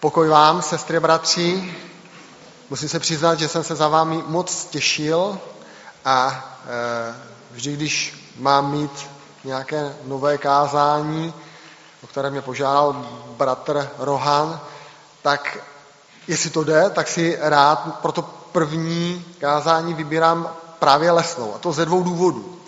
Pokoj vám, sestry bratři. Musím se přiznat, že jsem se za vámi moc těšil a e, vždy, když mám mít nějaké nové kázání, o které mě požádal bratr Rohan, tak jestli to jde, tak si rád pro to první kázání vybírám právě lesnou. A to ze dvou důvodů.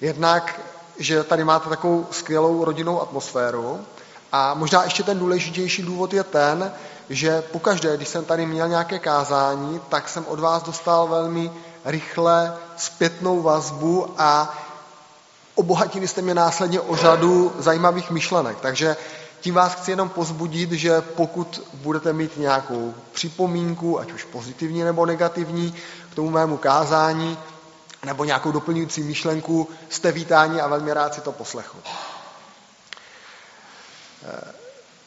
Jednak, že tady máte takovou skvělou rodinnou atmosféru, a možná ještě ten důležitější důvod je ten, že pokaždé, když jsem tady měl nějaké kázání, tak jsem od vás dostal velmi rychle zpětnou vazbu a obohatili jste mě následně o řadu zajímavých myšlenek. Takže tím vás chci jenom pozbudit, že pokud budete mít nějakou připomínku, ať už pozitivní nebo negativní, k tomu mému kázání, nebo nějakou doplňující myšlenku, jste vítáni a velmi rád si to poslechnu.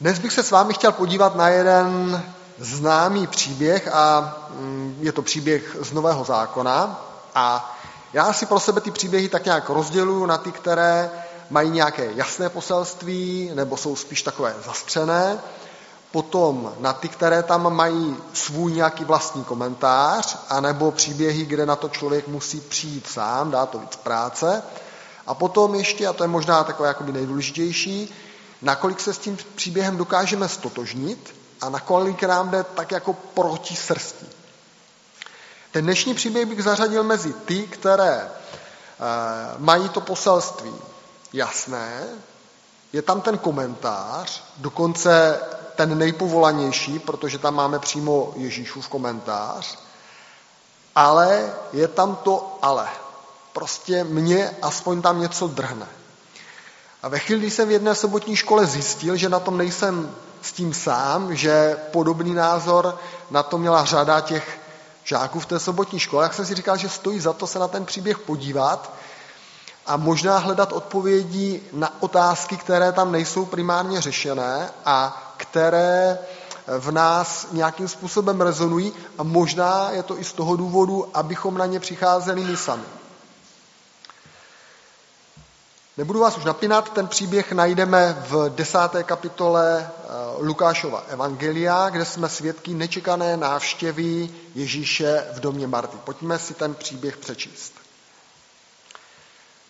Dnes bych se s vámi chtěl podívat na jeden známý příběh a mm, je to příběh z Nového zákona a já si pro sebe ty příběhy tak nějak rozděluju na ty, které mají nějaké jasné poselství nebo jsou spíš takové zastřené, potom na ty, které tam mají svůj nějaký vlastní komentář, anebo příběhy, kde na to člověk musí přijít sám, dá to víc práce. A potom ještě, a to je možná takové jakoby nejdůležitější, nakolik se s tím příběhem dokážeme stotožnit a nakolik nám jde tak jako proti srstí. Ten dnešní příběh bych zařadil mezi ty, které e, mají to poselství jasné, je tam ten komentář, dokonce ten nejpovolanější, protože tam máme přímo Ježíšův komentář, ale je tam to ale. Prostě mě aspoň tam něco drhne. A ve chvíli, kdy jsem v jedné sobotní škole zjistil, že na tom nejsem s tím sám, že podobný názor na to měla řada těch žáků v té sobotní škole, tak jsem si říkal, že stojí za to se na ten příběh podívat a možná hledat odpovědi na otázky, které tam nejsou primárně řešené a které v nás nějakým způsobem rezonují a možná je to i z toho důvodu, abychom na ně přicházeli my sami. Nebudu vás už napínat, ten příběh najdeme v desáté kapitole eh, Lukášova Evangelia, kde jsme svědky nečekané návštěvy Ježíše v domě Marty. Pojďme si ten příběh přečíst.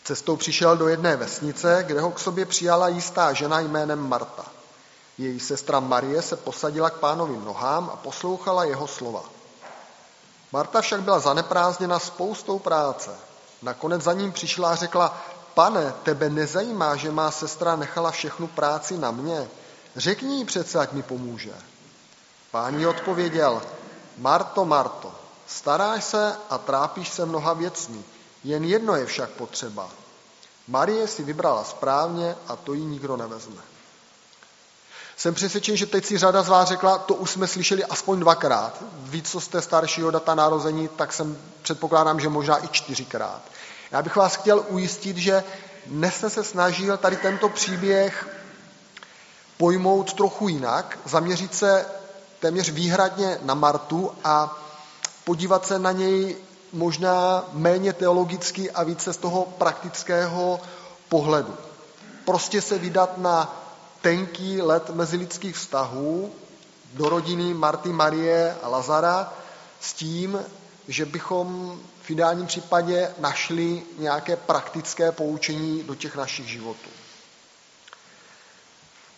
Cestou přišel do jedné vesnice, kde ho k sobě přijala jistá žena jménem Marta. Její sestra Marie se posadila k pánovým nohám a poslouchala jeho slova. Marta však byla zaneprázdněna spoustou práce. Nakonec za ním přišla a řekla, pane, tebe nezajímá, že má sestra nechala všechnu práci na mě? Řekni jí přece, ať mi pomůže. Pán jí odpověděl, Marto, Marto, staráš se a trápíš se mnoha věcmi, jen jedno je však potřeba. Marie si vybrala správně a to jí nikdo nevezme. Jsem přesvědčen, že teď si řada z vás řekla, to už jsme slyšeli aspoň dvakrát. Víc, co jste staršího data narození, tak jsem předpokládám, že možná i čtyřikrát. Já bych vás chtěl ujistit, že dnes jsem se snažil tady tento příběh pojmout trochu jinak, zaměřit se téměř výhradně na Martu a podívat se na něj možná méně teologicky a více z toho praktického pohledu. Prostě se vydat na tenký let mezilidských vztahů do rodiny Marty, Marie a Lazara s tím, že bychom v ideálním případě našli nějaké praktické poučení do těch našich životů.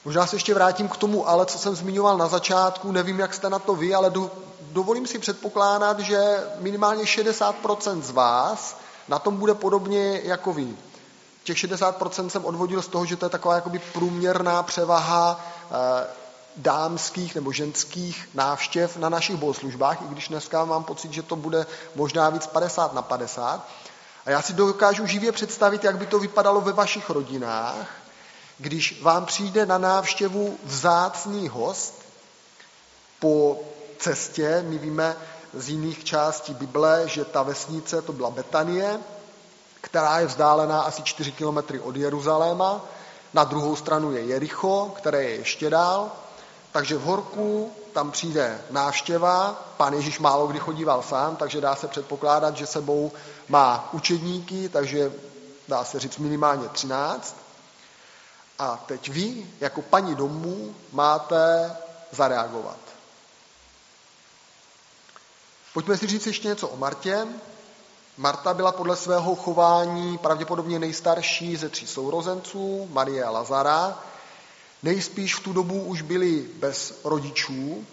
Možná se ještě vrátím k tomu, ale co jsem zmiňoval na začátku, nevím, jak jste na to vy, ale do, dovolím si předpokládat, že minimálně 60% z vás na tom bude podobně jako vy. Těch 60% jsem odvodil z toho, že to je taková jakoby průměrná převaha eh, dámských nebo ženských návštěv na našich bohoslužbách, i když dneska mám pocit, že to bude možná víc 50 na 50. A já si dokážu živě představit, jak by to vypadalo ve vašich rodinách, když vám přijde na návštěvu vzácný host po cestě, my víme z jiných částí Bible, že ta vesnice to byla Betanie, která je vzdálená asi 4 kilometry od Jeruzaléma, na druhou stranu je Jericho, které je ještě dál, takže v horku tam přijde návštěva, pán Ježíš málo kdy chodíval sám, takže dá se předpokládat, že sebou má učedníky, takže dá se říct minimálně 13. A teď vy, jako paní domů, máte zareagovat. Pojďme si říct ještě něco o Martě. Marta byla podle svého chování pravděpodobně nejstarší ze tří sourozenců, Marie a Lazara. Nejspíš v tu dobu už byli bez rodičů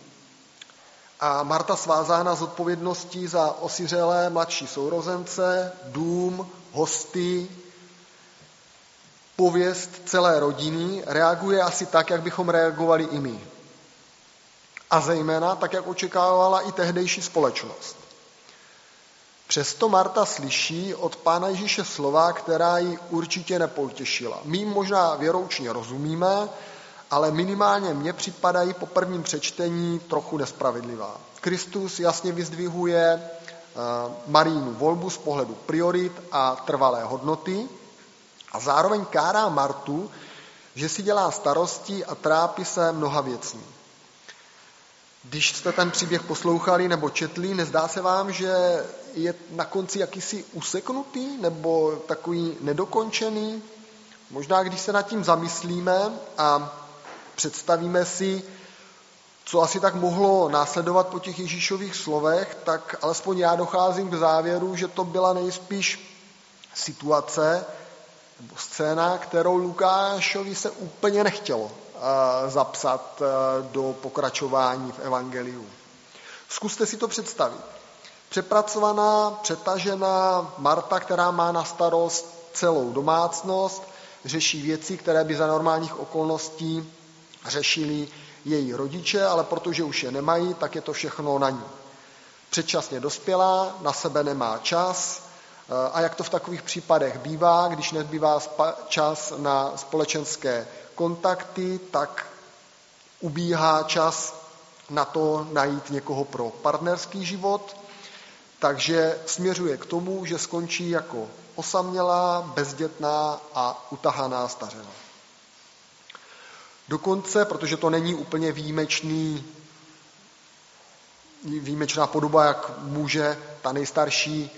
a Marta svázána z odpovědností za osiřelé mladší sourozence, dům, hosty, pověst celé rodiny, reaguje asi tak, jak bychom reagovali i my. A zejména tak, jak očekávala i tehdejší společnost. Přesto Marta slyší od Pána Ježíše slova, která ji určitě nepotěšila. My možná věroučně rozumíme, ale minimálně mně připadají po prvním přečtení trochu nespravedlivá. Kristus jasně vyzdvihuje eh, Marínu volbu z pohledu priorit a trvalé hodnoty a zároveň kárá Martu, že si dělá starosti a trápí se mnoha věcí. Když jste ten příběh poslouchali nebo četli, nezdá se vám, že je na konci jakýsi useknutý nebo takový nedokončený? Možná, když se nad tím zamyslíme a představíme si, co asi tak mohlo následovat po těch Ježíšových slovech, tak alespoň já docházím k závěru, že to byla nejspíš situace nebo scéna, kterou Lukášovi se úplně nechtělo eh, zapsat eh, do pokračování v Evangeliu. Zkuste si to představit. Přepracovaná, přetažená Marta, která má na starost celou domácnost, řeší věci, které by za normálních okolností řešili její rodiče, ale protože už je nemají, tak je to všechno na ní. Předčasně dospělá, na sebe nemá čas a jak to v takových případech bývá, když nezbývá čas na společenské kontakty, tak ubíhá čas na to najít někoho pro partnerský život, takže směřuje k tomu, že skončí jako osamělá, bezdětná a utahaná stařena. Dokonce, protože to není úplně výjimečný, výjimečná podoba, jak může ta nejstarší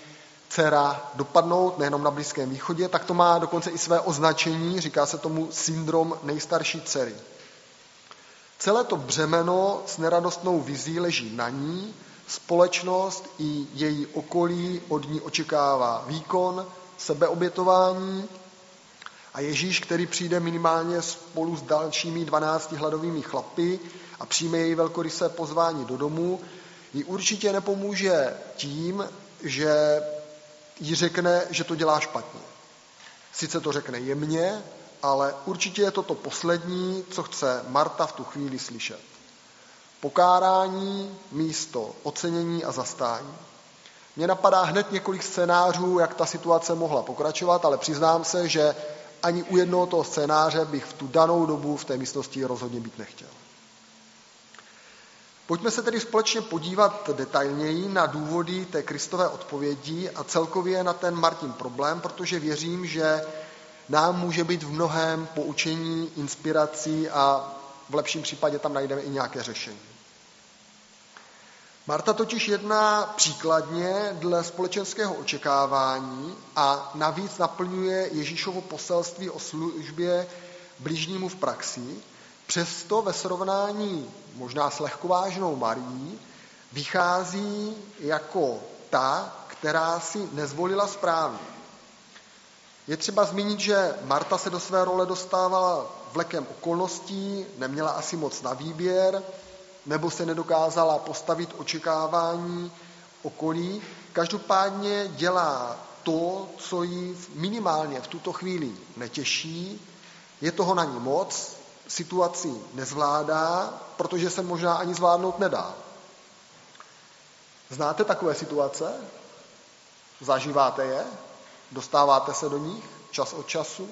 dcera dopadnout, nejenom na Blízkém východě, tak to má dokonce i své označení, říká se tomu syndrom nejstarší dcery. Celé to břemeno s neradostnou vizí leží na ní, společnost i její okolí od ní očekává výkon, sebeobětování a Ježíš, který přijde minimálně spolu s dalšími 12 hladovými chlapy a přijme její velkorysé pozvání do domu, jí určitě nepomůže tím, že jí řekne, že to dělá špatně. Sice to řekne jemně, ale určitě je to to poslední, co chce Marta v tu chvíli slyšet. Pokárání místo ocenění a zastání. Mně napadá hned několik scénářů, jak ta situace mohla pokračovat, ale přiznám se, že ani u jednoho toho scénáře bych v tu danou dobu v té místnosti rozhodně být nechtěl. Pojďme se tedy společně podívat detailněji na důvody té Kristové odpovědi a celkově na ten Martin problém, protože věřím, že nám může být v mnohem poučení, inspirací a v lepším případě tam najdeme i nějaké řešení. Marta totiž jedná příkladně dle společenského očekávání a navíc naplňuje Ježíšovo poselství o službě blížnímu v praxi, přesto ve srovnání možná s lehkovážnou Marí vychází jako ta, která si nezvolila správně. Je třeba zmínit, že Marta se do své role dostávala vlekem okolností, neměla asi moc na výběr, nebo se nedokázala postavit očekávání okolí. Každopádně dělá to, co jí minimálně v tuto chvíli netěší, je toho na ní moc, situaci nezvládá, protože se možná ani zvládnout nedá. Znáte takové situace? Zažíváte je? Dostáváte se do nich čas od času?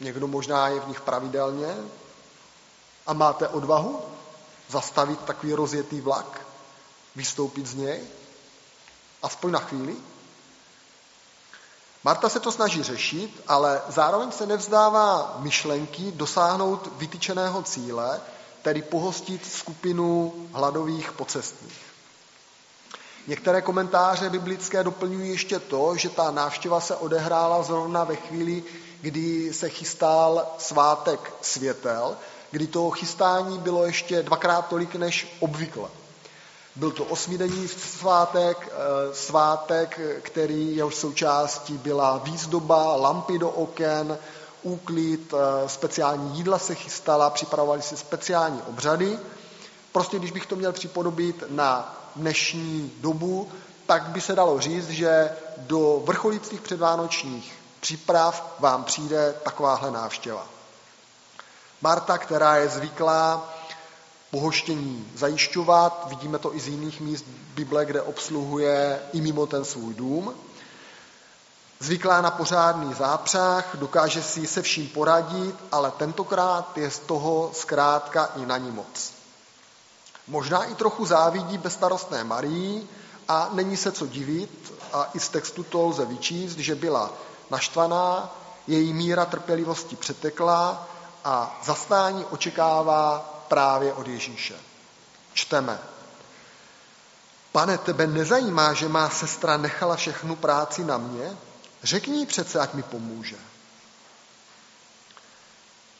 Někdo možná je v nich pravidelně? A máte odvahu zastavit takový rozjetý vlak, vystoupit z něj, aspoň na chvíli. Marta se to snaží řešit, ale zároveň se nevzdává myšlenky dosáhnout vytyčeného cíle, tedy pohostit skupinu hladových pocestných. Některé komentáře biblické doplňují ještě to, že ta návštěva se odehrála zrovna ve chvíli, kdy se chystal svátek světel, kdy to chystání bylo ještě dvakrát tolik než obvykle. Byl to osmidenní svátek, eh, svátek, který jehož součástí byla výzdoba, lampy do oken, úklid, eh, speciální jídla se chystala, připravovaly se speciální obřady. Prostě když bych to měl připodobit na dnešní dobu, tak by se dalo říct, že do vrcholících předvánočních příprav vám přijde takováhle návštěva. Marta, která je zvyklá pohoštění zajišťovat, vidíme to i z jiných míst Bible, kde obsluhuje i mimo ten svůj dům, Zvyklá na pořádný zápřah, dokáže si se vším poradit, ale tentokrát je z toho zkrátka i na ní moc. Možná i trochu závidí bezstarostné Marii a není se co divit, a i z textu to lze vyčíst, že byla naštvaná, její míra trpělivosti přetekla a zastání očekává právě od Ježíše. Čteme. Pane, tebe nezajímá, že má sestra nechala všechnu práci na mě? Řekni přece, ať mi pomůže.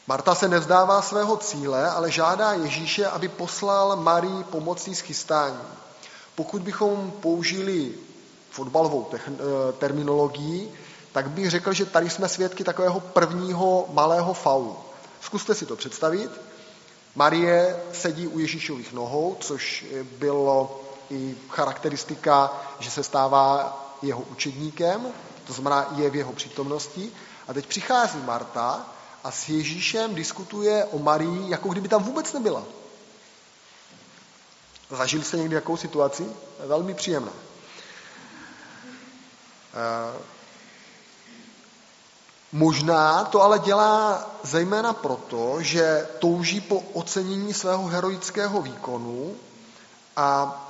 Marta se nevzdává svého cíle, ale žádá Ježíše, aby poslal Marii pomocný schystání. Pokud bychom použili fotbalovou eh, terminologii, tak bych řekl, že tady jsme svědky takového prvního malého faulu. Zkuste si to představit. Marie sedí u Ježíšových nohou, což bylo i charakteristika, že se stává jeho učedníkem, to znamená je v jeho přítomnosti. A teď přichází Marta a s Ježíšem diskutuje o Marii, jako kdyby tam vůbec nebyla. Zažili jste někdy jakou situaci? Velmi příjemná. Možná to ale dělá zejména proto, že touží po ocenění svého heroického výkonu a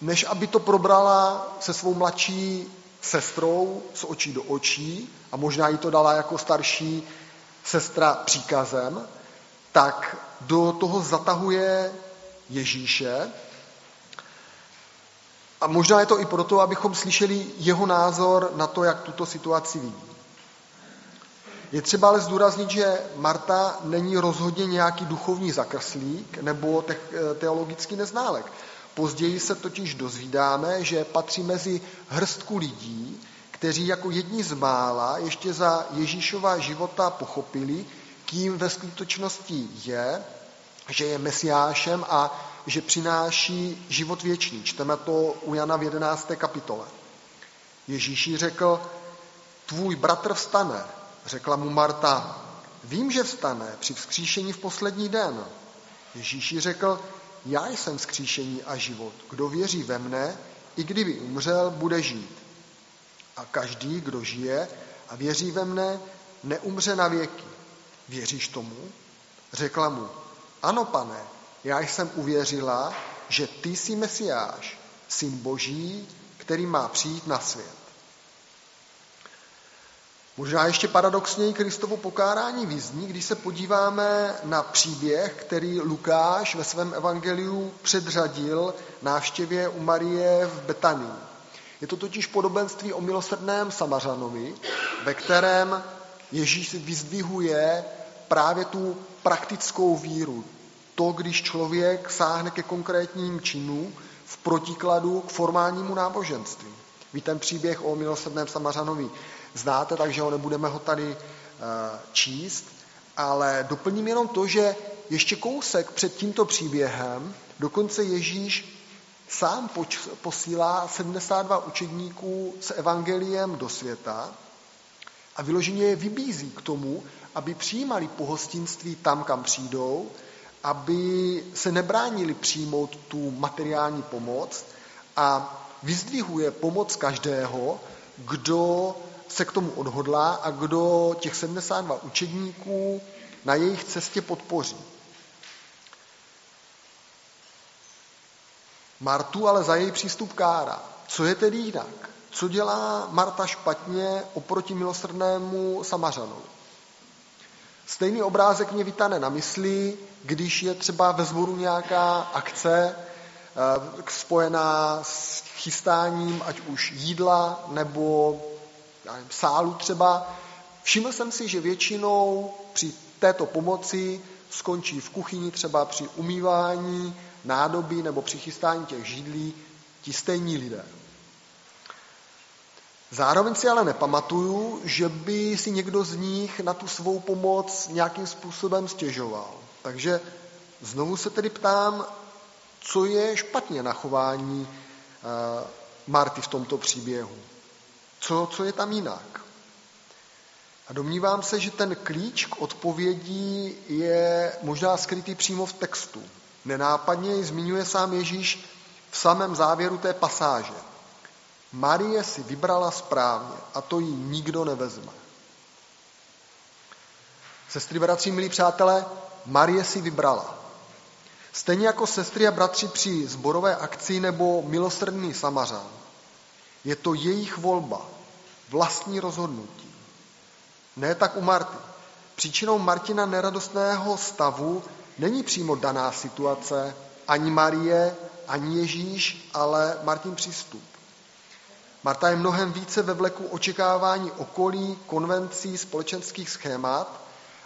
než aby to probrala se svou mladší sestrou z očí do očí a možná jí to dala jako starší sestra příkazem, tak do toho zatahuje Ježíše. A možná je to i proto, abychom slyšeli jeho názor na to, jak tuto situaci vidí. Je třeba ale zdůraznit, že Marta není rozhodně nějaký duchovní zakrslík nebo teologický neználek. Později se totiž dozvídáme, že patří mezi hrstku lidí, kteří jako jedni z mála ještě za Ježíšova života pochopili, kým ve skutečnosti je, že je mesiášem a že přináší život věčný. Čteme to u Jana v 11. kapitole. Ježíši řekl, tvůj bratr vstane. Řekla mu Marta, vím, že vstane při vzkříšení v poslední den. Ježíši řekl, já jsem skříšení a život. Kdo věří ve mne, i kdyby umřel, bude žít. A každý, kdo žije a věří ve mne, neumře na věky. Věříš tomu? Řekla mu, ano pane, já jsem uvěřila, že ty jsi Mesiáš, syn Boží, který má přijít na svět. Možná ještě paradoxněji Kristovo pokárání vyzní, když se podíváme na příběh, který Lukáš ve svém evangeliu předřadil návštěvě u Marie v Betanii. Je to totiž podobenství o milosrdném Samařanovi, ve kterém Ježíš vyzdvihuje právě tu praktickou víru. To, když člověk sáhne ke konkrétním činům v protikladu k formálnímu náboženství. Ví ten příběh o milosrdném Samařanovi znáte, takže ho nebudeme ho tady eh, číst, ale doplním jenom to, že ještě kousek před tímto příběhem dokonce Ježíš sám posílá 72 učedníků s evangeliem do světa a vyloženě je vybízí k tomu, aby přijímali pohostinství tam, kam přijdou, aby se nebránili přijmout tu materiální pomoc a vyzdvihuje pomoc každého, kdo se k tomu odhodlá a kdo těch 72 učedníků na jejich cestě podpoří. Martu ale za její přístup kára. Co je tedy jinak? Co dělá Marta špatně oproti milosrdnému Samařanovi? Stejný obrázek mě vytane na mysli, když je třeba ve zboru nějaká akce eh, spojená s chystáním, ať už jídla nebo nevím, sálu třeba, všiml jsem si, že většinou při této pomoci skončí v kuchyni třeba při umývání nádoby nebo při chystání těch židlí ti stejní lidé. Zároveň si ale nepamatuju, že by si někdo z nich na tu svou pomoc nějakým způsobem stěžoval. Takže znovu se tedy ptám, co je špatně na chování eh, Marty v tomto příběhu. Co, co je tam jinak? A domnívám se, že ten klíč k odpovědí je možná skrytý přímo v textu. Nenápadně ji zmiňuje sám Ježíš v samém závěru té pasáže. Marie si vybrala správně a to jí nikdo nevezme. Sestry, bratři, milí přátelé, Marie si vybrala. Stejně jako sestry a bratři při zborové akci nebo milosrdný samařán. Je to jejich volba, vlastní rozhodnutí. Ne tak u Marty. Příčinou Martina neradostného stavu není přímo daná situace, ani Marie, ani Ježíš, ale Martin přístup. Marta je mnohem více ve vleku očekávání okolí, konvencí, společenských schémat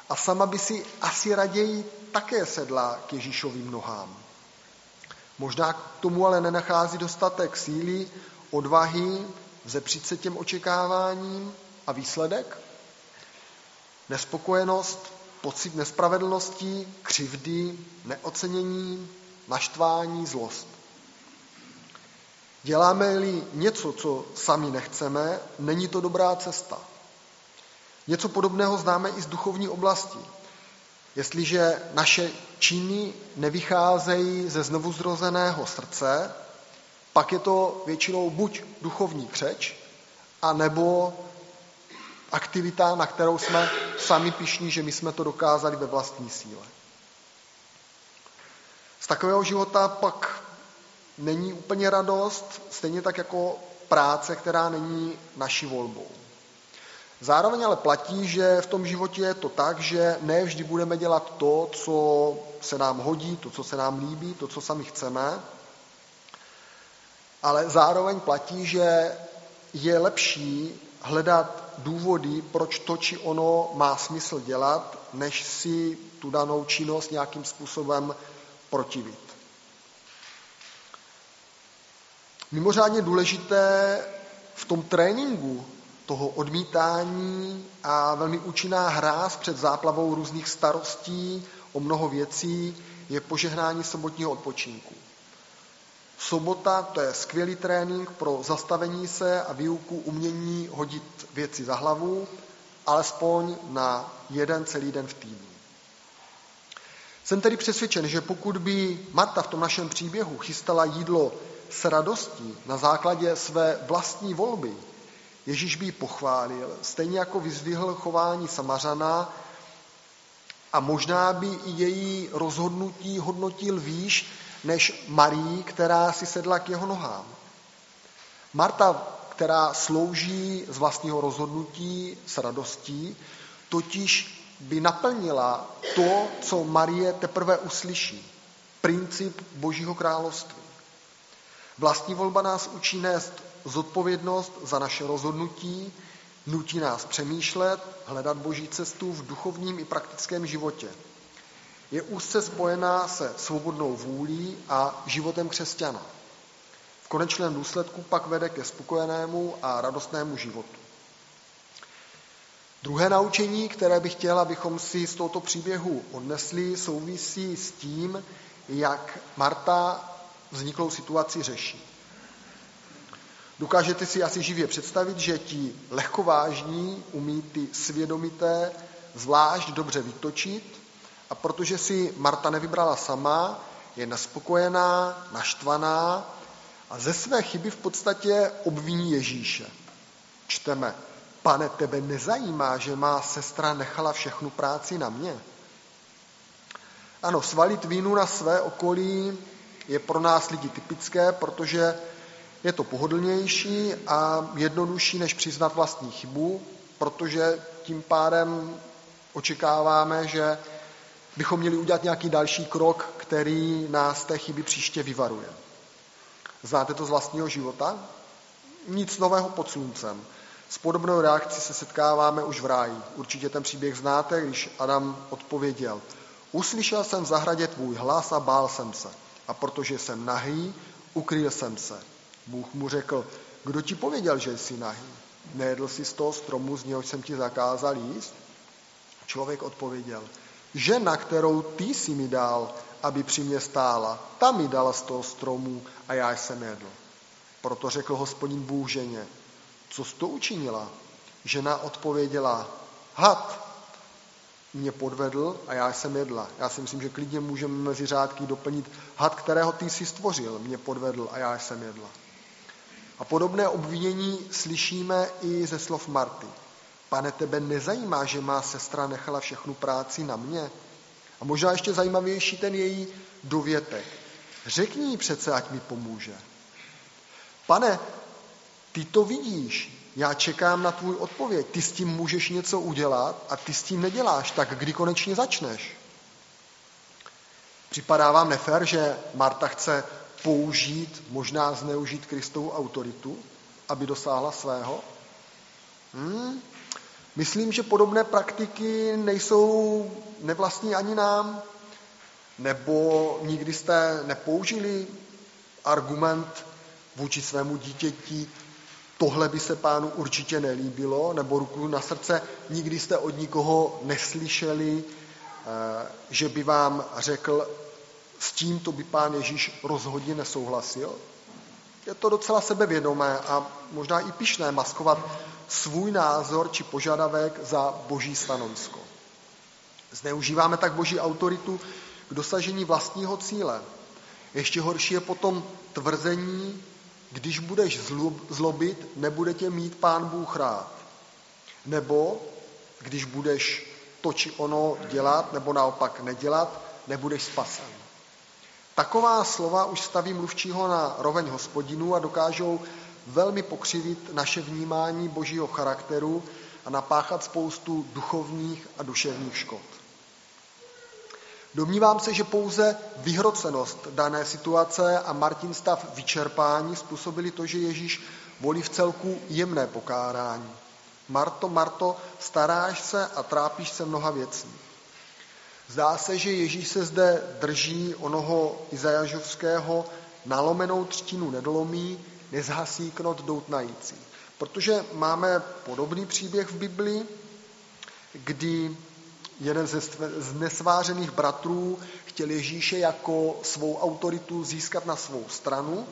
a sama by si asi raději také sedla k Ježíšovým nohám. Možná k tomu ale nenachází dostatek síly, odvahy, zepřít se těm očekáváním a výsledek? Nespokojenost, pocit nespravedlnosti, křivdy, neocenění, naštvání, zlost. Děláme-li něco, co sami nechceme, není to dobrá cesta. Něco podobného známe i z duchovní oblasti. Jestliže naše činy nevycházejí ze znovuzrozeného srdce, pak je to většinou buď duchovní křeč, a nebo aktivita, na kterou jsme sami pišní, že my jsme to dokázali ve vlastní síle. Z takového života pak není úplně radost, stejně tak jako práce, která není naší volbou. Zároveň ale platí, že v tom životě je to tak, že ne vždy budeme dělat to, co se nám hodí, to, co se nám líbí, to, co sami chceme, ale zároveň platí, že je lepší hledat důvody, proč to či ono má smysl dělat, než si tu danou činnost nějakým způsobem protivit. Mimořádně důležité v tom tréninku toho odmítání a velmi účinná hráz před záplavou různých starostí o mnoho věcí je požehnání sobotního odpočinku. Sobota to je skvělý trénink pro zastavení se a výuku umění hodit věci za hlavu, alespoň na jeden celý den v týdnu. Jsem tedy přesvědčen, že pokud by Marta v tom našem příběhu chystala jídlo s radostí na základě své vlastní volby, Ježíš by ji pochválil, stejně jako vyzvihl chování Samařana a možná by i její rozhodnutí hodnotil výš než Marii, která si sedla k jeho nohám. Marta, která slouží z vlastního rozhodnutí s radostí, totiž by naplnila to, co Marie teprve uslyší. Princip Božího království. Vlastní volba nás učí nést zodpovědnost za naše rozhodnutí, nutí nás přemýšlet, hledat Boží cestu v duchovním i praktickém životě. Je úzce spojená se svobodnou vůlí a životem křesťana. V konečném důsledku pak vede ke spokojenému a radostnému životu. Druhé naučení, které bych chtěl, abychom si z tohoto příběhu odnesli, souvisí s tím, jak Marta vzniklou situaci řeší. Dokážete si asi živě představit, že ti lehkovážní umí ty svědomité zvlášť dobře vytočit a protože si Marta nevybrala sama, je naspokojená, naštvaná a ze své chyby v podstatě obviní Ježíše. Čteme, pane, tebe nezajímá, že má sestra nechala všechnu práci na mě? Ano, svalit vínu na své okolí je pro nás lidi typické, protože je to pohodlnější a jednodušší, než přiznat vlastní chybu, protože tím pádem očekáváme, že bychom měli udělat nějaký další krok, který nás té chyby příště vyvaruje. Znáte to z vlastního života? Nic nového pod sluncem. S podobnou reakcí se setkáváme už v ráji. Určitě ten příběh znáte, když Adam odpověděl. Uslyšel jsem v zahradě tvůj hlas a bál jsem se. A protože jsem nahý, ukryl jsem se. Bůh mu řekl, kdo ti pověděl, že jsi nahý? Nejedl jsi z toho stromu, z něhož jsem ti zakázal jíst? Člověk odpověděl, žena, kterou ty jsi mi dal, aby při mě stála, ta mi dala z toho stromu a já jsem jedl. Proto řekl hospodin Bůh ženě, co jsi to učinila? Žena odpověděla, had mě podvedl a já jsem jedla. Já si myslím, že klidně můžeme mezi řádky doplnit had, kterého ty jsi stvořil, mě podvedl a já jsem jedla. A podobné obvinění slyšíme i ze slov Marty. Pane, tebe nezajímá, že má sestra nechala všechnu práci na mě? A možná ještě zajímavější ten její dovětek. Řekni jí přece, ať mi pomůže. Pane, ty to vidíš, já čekám na tvůj odpověď, ty s tím můžeš něco udělat a ty s tím neděláš, tak kdy konečně začneš? Připadá vám nefér, že Marta chce použít, možná zneužít Kristovu autoritu, aby dosáhla svého? Hmm? Myslím, že podobné praktiky nejsou nevlastní ani nám, nebo nikdy jste nepoužili argument vůči svému dítěti, tohle by se pánu určitě nelíbilo, nebo ruku na srdce, nikdy jste od nikoho neslyšeli, eh, že by vám řekl, s tímto by pán Ježíš rozhodně nesouhlasil. Je to docela sebevědomé a možná i pišné maskovat svůj názor či požadavek za boží stanovisko. Zneužíváme tak boží autoritu k dosažení vlastního cíle. Ještě horší je potom tvrzení, když budeš zlobit, nebude tě mít pán Bůh rád. Nebo když budeš to či ono dělat, nebo naopak nedělat, nebudeš spasen. Taková slova už staví mluvčího na roveň hospodinu a dokážou velmi pokřivit naše vnímání božího charakteru a napáchat spoustu duchovních a duševních škod. Domnívám se, že pouze vyhrocenost dané situace a Martin stav vyčerpání způsobili to, že Ježíš volí v celku jemné pokárání. Marto, Marto, staráš se a trápíš se mnoha věcí. Zdá se, že Ježíš se zde drží onoho Izajažovského nalomenou třtinu nedolomí, nezhasí knot doutnající. Protože máme podobný příběh v Biblii, kdy jeden ze z nesvářených bratrů chtěl Ježíše jako svou autoritu získat na svou stranu,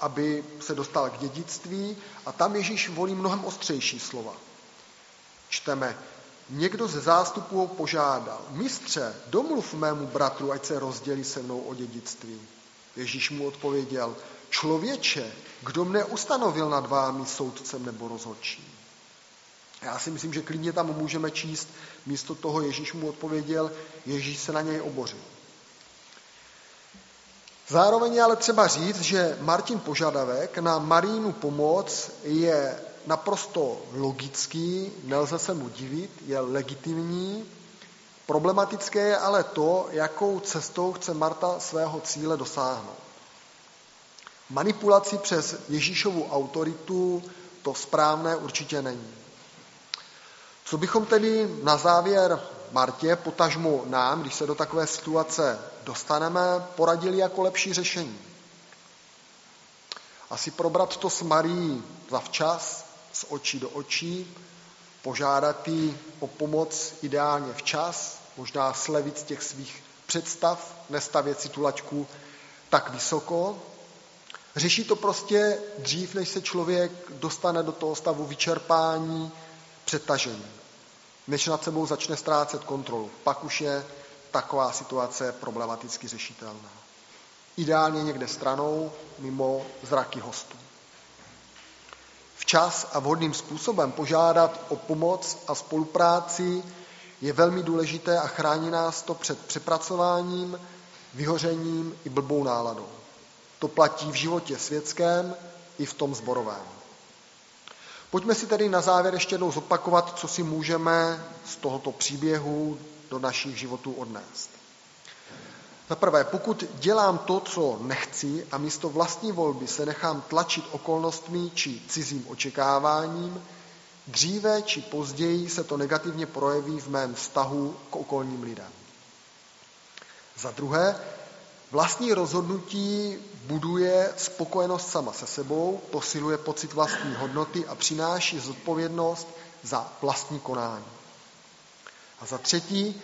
aby se dostal k dědictví a tam Ježíš volí mnohem ostřejší slova. Čteme, někdo ze zástupů ho požádal, mistře, domluv mému bratru, ať se rozdělí se mnou o dědictví. Ježíš mu odpověděl, člověče, kdo mne ustanovil nad vámi soudcem nebo rozhodčím? Já si myslím, že klidně tam můžeme číst, místo toho Ježíš mu odpověděl, Ježíš se na něj obořil. Zároveň je ale třeba říct, že Martin požadavek na Marínu pomoc je naprosto logický, nelze se mu divit, je legitimní. Problematické je ale to, jakou cestou chce Marta svého cíle dosáhnout. Manipulaci přes Ježíšovu autoritu to správné určitě není. Co bychom tedy na závěr Martě, potažmo nám, když se do takové situace dostaneme, poradili jako lepší řešení? Asi probrat to s Marí zavčas, z očí do očí, požádat jí o pomoc ideálně včas, možná slevit z těch svých představ, nestavět si tu laťku tak vysoko. Řeší to prostě dřív, než se člověk dostane do toho stavu vyčerpání, přetažení. Než nad sebou začne ztrácet kontrolu. Pak už je taková situace problematicky řešitelná. Ideálně někde stranou, mimo zraky hostů. Včas a vhodným způsobem požádat o pomoc a spolupráci je velmi důležité a chrání nás to před přepracováním, vyhořením i blbou náladou. To platí v životě světském i v tom zborovém. Pojďme si tedy na závěr ještě jednou zopakovat, co si můžeme z tohoto příběhu do našich životů odnést. Za prvé, pokud dělám to, co nechci a místo vlastní volby se nechám tlačit okolnostmi či cizím očekáváním, dříve či později se to negativně projeví v mém vztahu k okolním lidem. Za druhé, vlastní rozhodnutí buduje spokojenost sama se sebou, posiluje pocit vlastní hodnoty a přináší zodpovědnost za vlastní konání. A za třetí,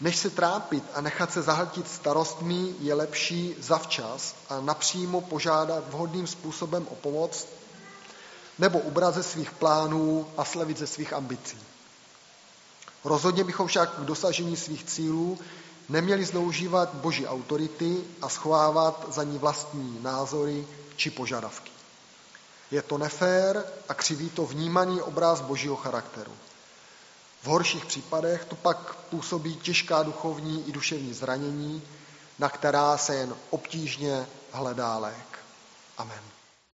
než se trápit a nechat se zahltit starostmi, je lepší zavčas a napřímo požádat vhodným způsobem o pomoc nebo ubrat ze svých plánů a slevit ze svých ambicí. Rozhodně bychom však k dosažení svých cílů neměli zneužívat boží autority a schovávat za ní vlastní názory či požadavky. Je to nefér a křiví to vnímaný obraz božího charakteru. V horších případech to pak působí těžká duchovní i duševní zranění, na která se jen obtížně hledá lék. Amen.